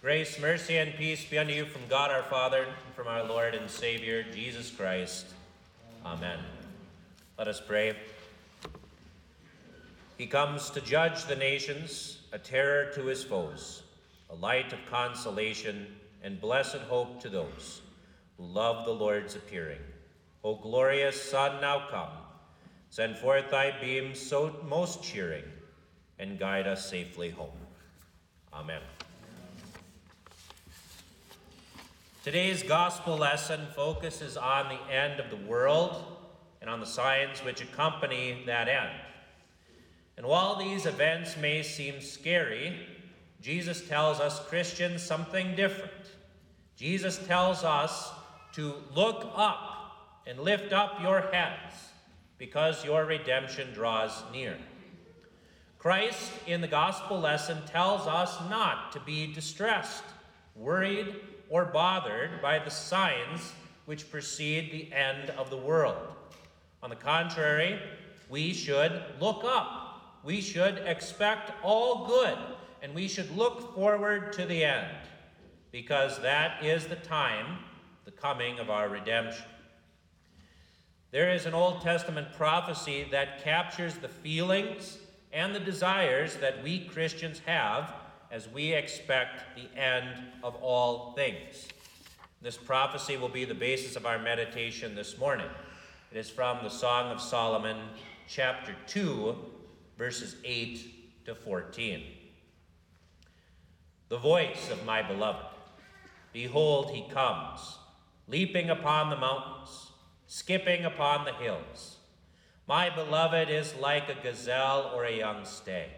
Grace, mercy, and peace be unto you from God our Father and from our Lord and Savior, Jesus Christ. Amen. Let us pray. He comes to judge the nations, a terror to his foes, a light of consolation and blessed hope to those who love the Lord's appearing. O glorious Sun, now come, send forth thy beams so most cheering, and guide us safely home. Amen. Today's gospel lesson focuses on the end of the world and on the signs which accompany that end. And while these events may seem scary, Jesus tells us Christians something different. Jesus tells us to look up and lift up your heads because your redemption draws near. Christ in the gospel lesson tells us not to be distressed, worried, or bothered by the signs which precede the end of the world. On the contrary, we should look up. We should expect all good, and we should look forward to the end, because that is the time, the coming of our redemption. There is an Old Testament prophecy that captures the feelings and the desires that we Christians have as we expect the end of all things. This prophecy will be the basis of our meditation this morning. It is from the Song of Solomon, chapter 2, verses 8 to 14. The voice of my beloved. Behold, he comes, leaping upon the mountains, skipping upon the hills. My beloved is like a gazelle or a young stag.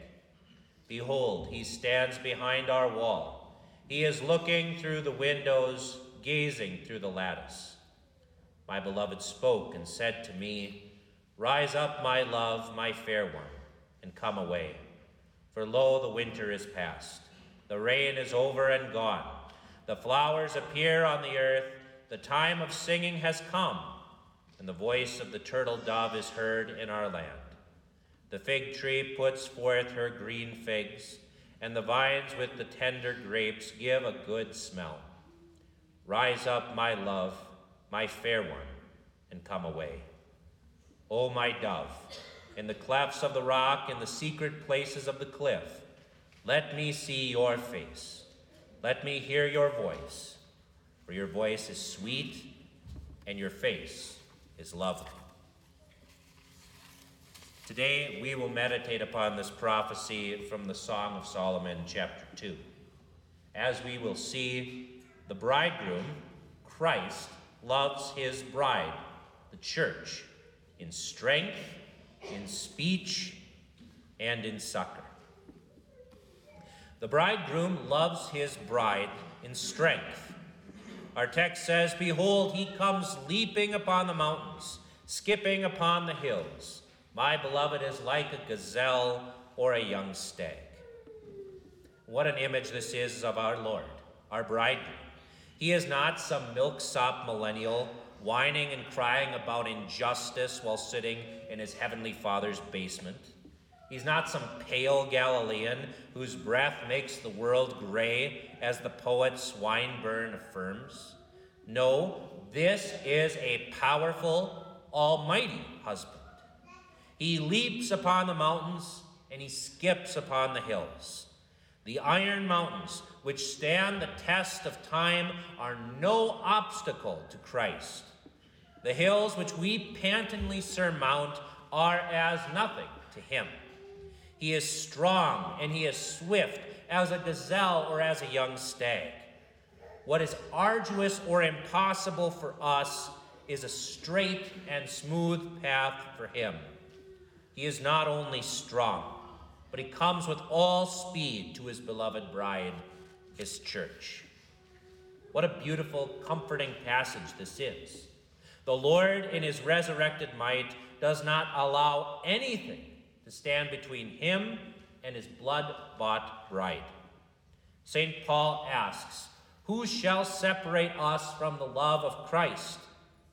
Behold, he stands behind our wall. He is looking through the windows, gazing through the lattice. My beloved spoke and said to me, Rise up, my love, my fair one, and come away. For lo, the winter is past. The rain is over and gone. The flowers appear on the earth. The time of singing has come, and the voice of the turtle dove is heard in our land. The fig tree puts forth her green figs, and the vines with the tender grapes give a good smell. Rise up, my love, my fair one, and come away. O my dove, in the clefts of the rock, in the secret places of the cliff, let me see your face. Let me hear your voice, for your voice is sweet and your face is lovely. Today we will meditate upon this prophecy from the Song of Solomon, chapter 2. As we will see, the bridegroom, Christ, loves his bride, the church, in strength, in speech, and in succor. The bridegroom loves his bride in strength. Our text says, Behold, he comes leaping upon the mountains, skipping upon the hills. My beloved is like a gazelle or a young stag. What an image this is of our Lord, our bridegroom. He is not some milksop millennial whining and crying about injustice while sitting in his heavenly Father's basement. He's not some pale Galilean whose breath makes the world gray, as the poet Swinburne affirms. No, this is a powerful, almighty husband. He leaps upon the mountains and he skips upon the hills. The iron mountains, which stand the test of time, are no obstacle to Christ. The hills which we pantingly surmount are as nothing to him. He is strong and he is swift as a gazelle or as a young stag. What is arduous or impossible for us is a straight and smooth path for him. He is not only strong, but he comes with all speed to his beloved bride, his church. What a beautiful, comforting passage this is. The Lord, in his resurrected might, does not allow anything to stand between him and his blood bought bride. St. Paul asks, Who shall separate us from the love of Christ?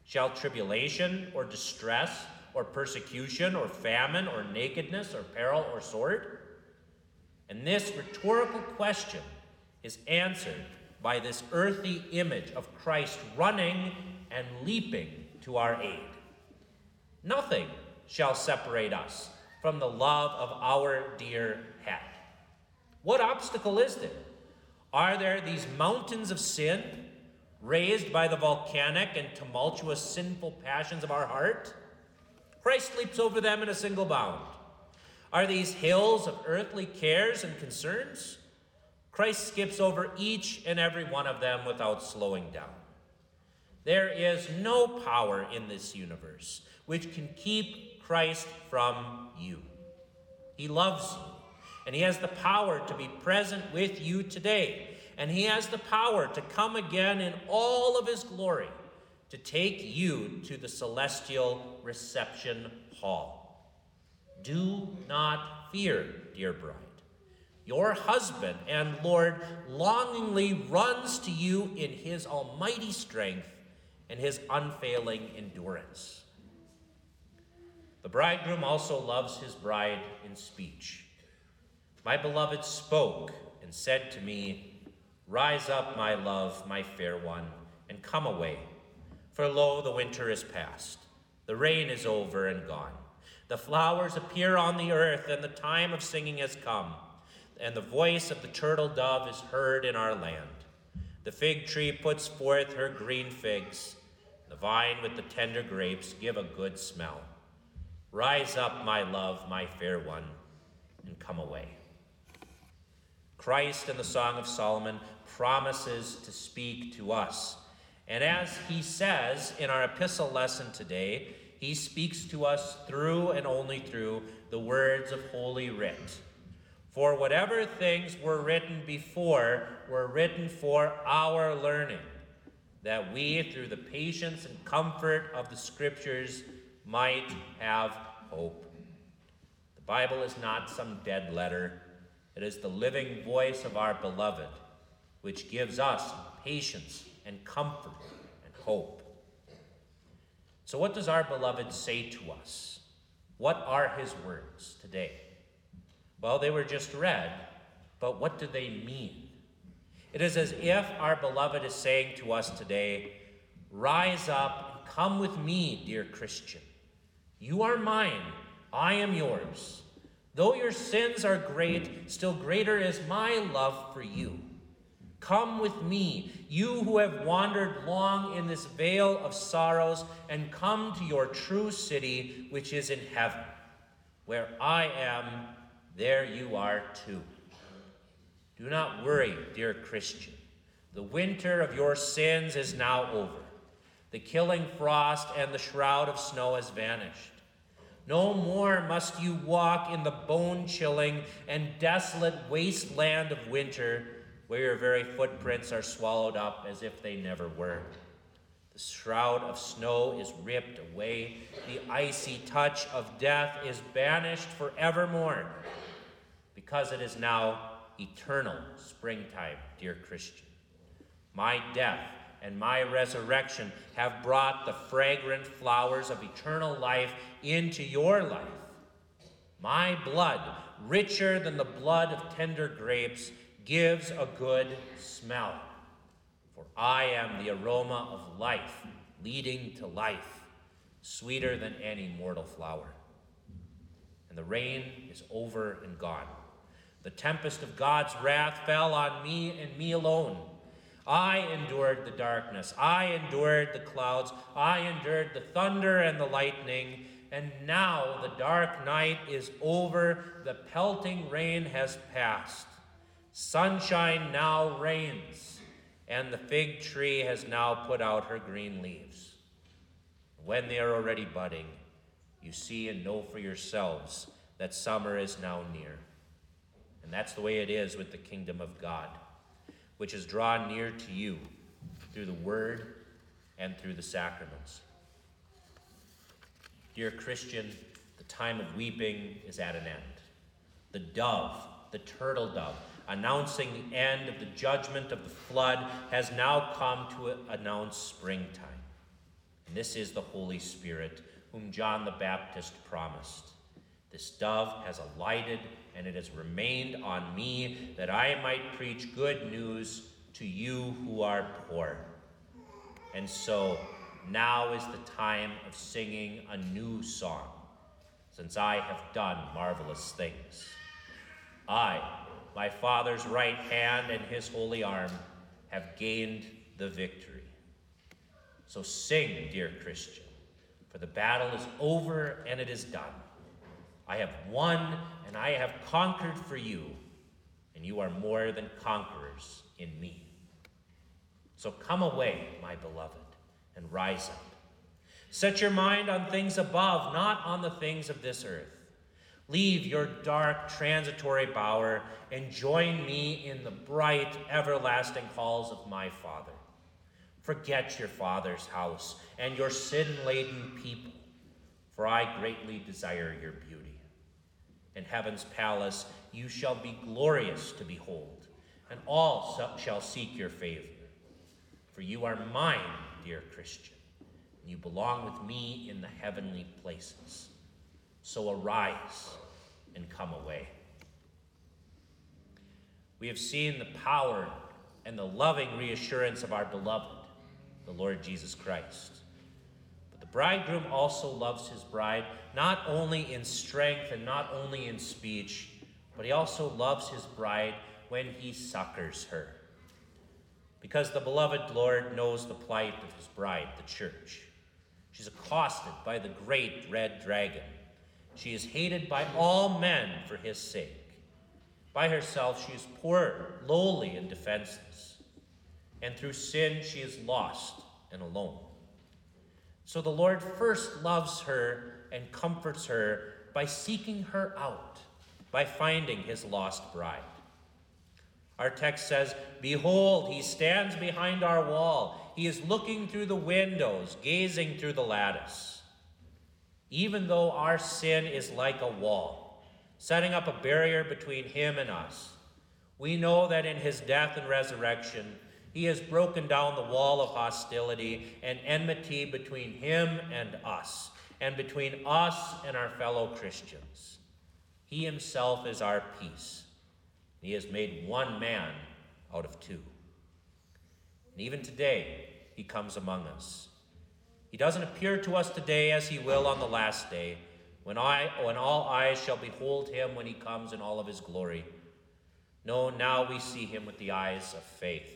Shall tribulation or distress? Or persecution or famine or nakedness or peril or sword? And this rhetorical question is answered by this earthy image of Christ running and leaping to our aid. Nothing shall separate us from the love of our dear head. What obstacle is there? Are there these mountains of sin raised by the volcanic and tumultuous sinful passions of our heart? Christ leaps over them in a single bound. Are these hills of earthly cares and concerns? Christ skips over each and every one of them without slowing down. There is no power in this universe which can keep Christ from you. He loves you, and He has the power to be present with you today, and He has the power to come again in all of His glory to take you to the celestial reception hall. Do not fear, dear bride. Your husband and Lord longingly runs to you in his almighty strength and his unfailing endurance. The bridegroom also loves his bride in speech. My beloved spoke and said to me, Rise up, my love, my fair one, and come away. For lo, the winter is past, the rain is over and gone. The flowers appear on the earth, and the time of singing has come, and the voice of the turtle dove is heard in our land. The fig tree puts forth her green figs, the vine with the tender grapes give a good smell. Rise up, my love, my fair one, and come away. Christ in the Song of Solomon promises to speak to us and as he says in our epistle lesson today, he speaks to us through and only through the words of Holy Writ. For whatever things were written before were written for our learning, that we, through the patience and comfort of the Scriptures, might have hope. The Bible is not some dead letter, it is the living voice of our beloved, which gives us patience and comfort and hope. So, what does our beloved say to us? What are his words today? Well, they were just read, but what do they mean? It is as if our beloved is saying to us today, Rise up and come with me, dear Christian. You are mine, I am yours. Though your sins are great, still greater is my love for you. Come with me, you who have wandered long in this vale of sorrows, and come to your true city, which is in heaven. Where I am, there you are too. Do not worry, dear Christian. The winter of your sins is now over. The killing frost and the shroud of snow has vanished. No more must you walk in the bone chilling and desolate wasteland of winter where your very footprints are swallowed up as if they never were. The shroud of snow is ripped away, the icy touch of death is banished forevermore, because it is now eternal springtime, dear Christian. My death and my resurrection have brought the fragrant flowers of eternal life into your life. My blood, richer than the blood of tender grapes, gives a good smell. For I am the aroma of life, leading to life, sweeter than any mortal flower. And the rain is over and gone. The tempest of God's wrath fell on me and me alone. I endured the darkness. I endured the clouds. I endured the thunder and the lightning. And now the dark night is over. The pelting rain has passed. Sunshine now reigns, and the fig tree has now put out her green leaves. When they are already budding, you see and know for yourselves that summer is now near. And that's the way it is with the kingdom of God, which is drawn near to you through the word and through the sacraments. Dear Christian, the time of weeping is at an end. The dove, the turtle dove, announcing the end of the judgment of the flood, has now come to announce springtime. And this is the Holy Spirit, whom John the Baptist promised. This dove has alighted and it has remained on me that I might preach good news to you who are poor. And so now is the time of singing a new song, since I have done marvelous things. I, my Father's right hand and his holy arm, have gained the victory. So sing, dear Christian, for the battle is over and it is done. I have won and I have conquered for you, and you are more than conquerors in me. So come away, my beloved, and rise up. Set your mind on things above, not on the things of this earth. Leave your dark, transitory bower and join me in the bright, everlasting halls of my Father. Forget your Father's house and your sin laden people, for I greatly desire your beauty. In heaven's palace you shall be glorious to behold, and all shall seek your favor. For you are mine, dear Christian, and you belong with me in the heavenly places. So arise and come away. We have seen the power and the loving reassurance of our beloved, the Lord Jesus Christ. But the bridegroom also loves his bride, not only in strength and not only in speech, but he also loves his bride when he succors her because the beloved Lord knows the plight of his bride, the church. She's accosted by the great red dragon. She is hated by all men for his sake. By herself, she is poor, lowly, and defenseless. And through sin, she is lost and alone. So the Lord first loves her and comforts her by seeking her out, by finding his lost bride. Our text says, Behold, he stands behind our wall. He is looking through the windows, gazing through the lattice. Even though our sin is like a wall, setting up a barrier between him and us, we know that in his death and resurrection, he has broken down the wall of hostility and enmity between him and us, and between us and our fellow Christians. He himself is our peace. He has made one man out of two. And even today, he comes among us. He doesn't appear to us today as he will on the last day, when, I, when all eyes shall behold him when he comes in all of his glory. No, now we see him with the eyes of faith.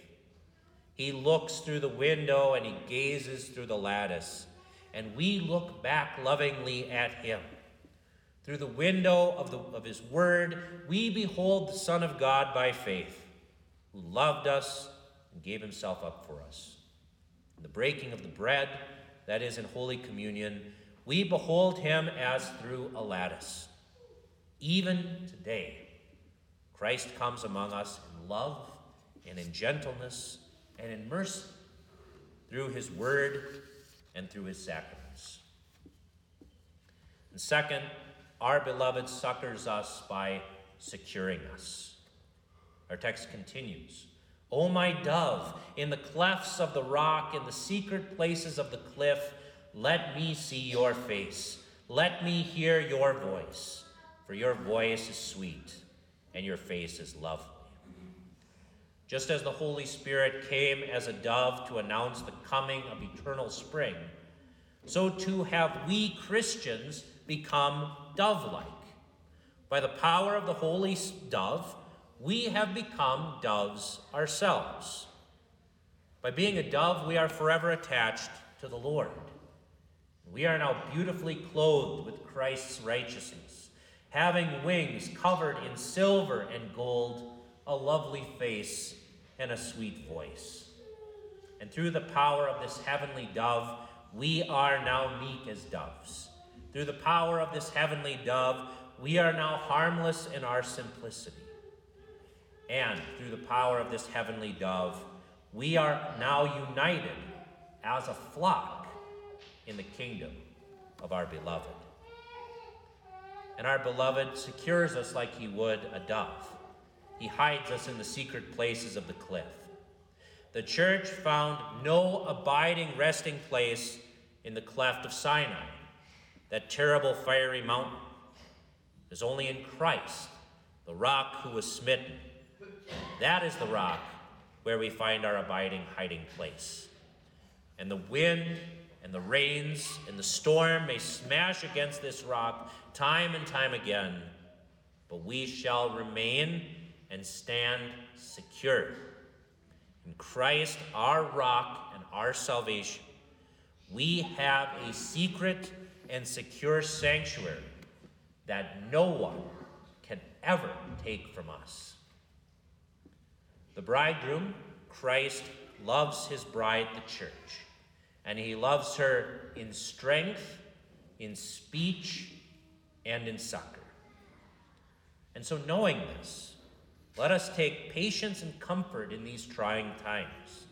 He looks through the window and he gazes through the lattice, and we look back lovingly at him. Through the window of, the, of his word, we behold the Son of God by faith, who loved us and gave himself up for us. In the breaking of the bread, that is in Holy Communion, we behold him as through a lattice. Even today, Christ comes among us in love and in gentleness and in mercy through his word and through his sacraments. And second, our beloved succors us by securing us. Our text continues O my dove, in the clefts of the rock, in the secret places of the cliff, let me see your face. Let me hear your voice, for your voice is sweet and your face is lovely. Just as the Holy Spirit came as a dove to announce the coming of eternal spring, so too have we Christians become dove like. By the power of the holy dove, we have become doves ourselves. By being a dove, we are forever attached to the Lord. We are now beautifully clothed with Christ's righteousness, having wings covered in silver and gold, a lovely face, and a sweet voice. And through the power of this heavenly dove, we are now meek as doves through the power of this heavenly dove, we are now harmless in our simplicity. And through the power of this heavenly dove, we are now united as a flock in the kingdom of our beloved. And our beloved secures us like he would a dove. He hides us in the secret places of the cliff. The church found no abiding resting place in the cleft of Sinai that terrible fiery mountain. It is only in Christ the rock who was smitten. That is the rock where we find our abiding hiding place. And the wind and the rains and the storm may smash against this rock time and time again, but we shall remain and stand secure. In Christ, our rock and our salvation, we have a secret and secure sanctuary that no one can ever take from us. The bridegroom, Christ, loves his bride, the church, and he loves her in strength, in speech, and in succor. And so, knowing this, let us take patience and comfort in these trying times.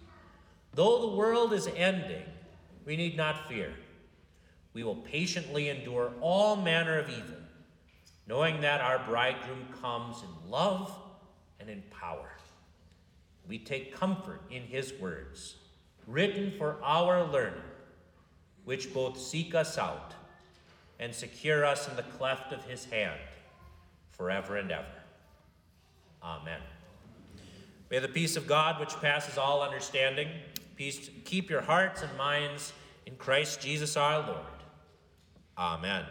Though the world is ending, we need not fear. We will patiently endure all manner of evil, knowing that our bridegroom comes in love and in power. We take comfort in his words, written for our learning, which both seek us out and secure us in the cleft of his hand forever and ever. Amen. May the peace of God, which passes all understanding, peace keep your hearts and minds in Christ Jesus our Lord. Amen.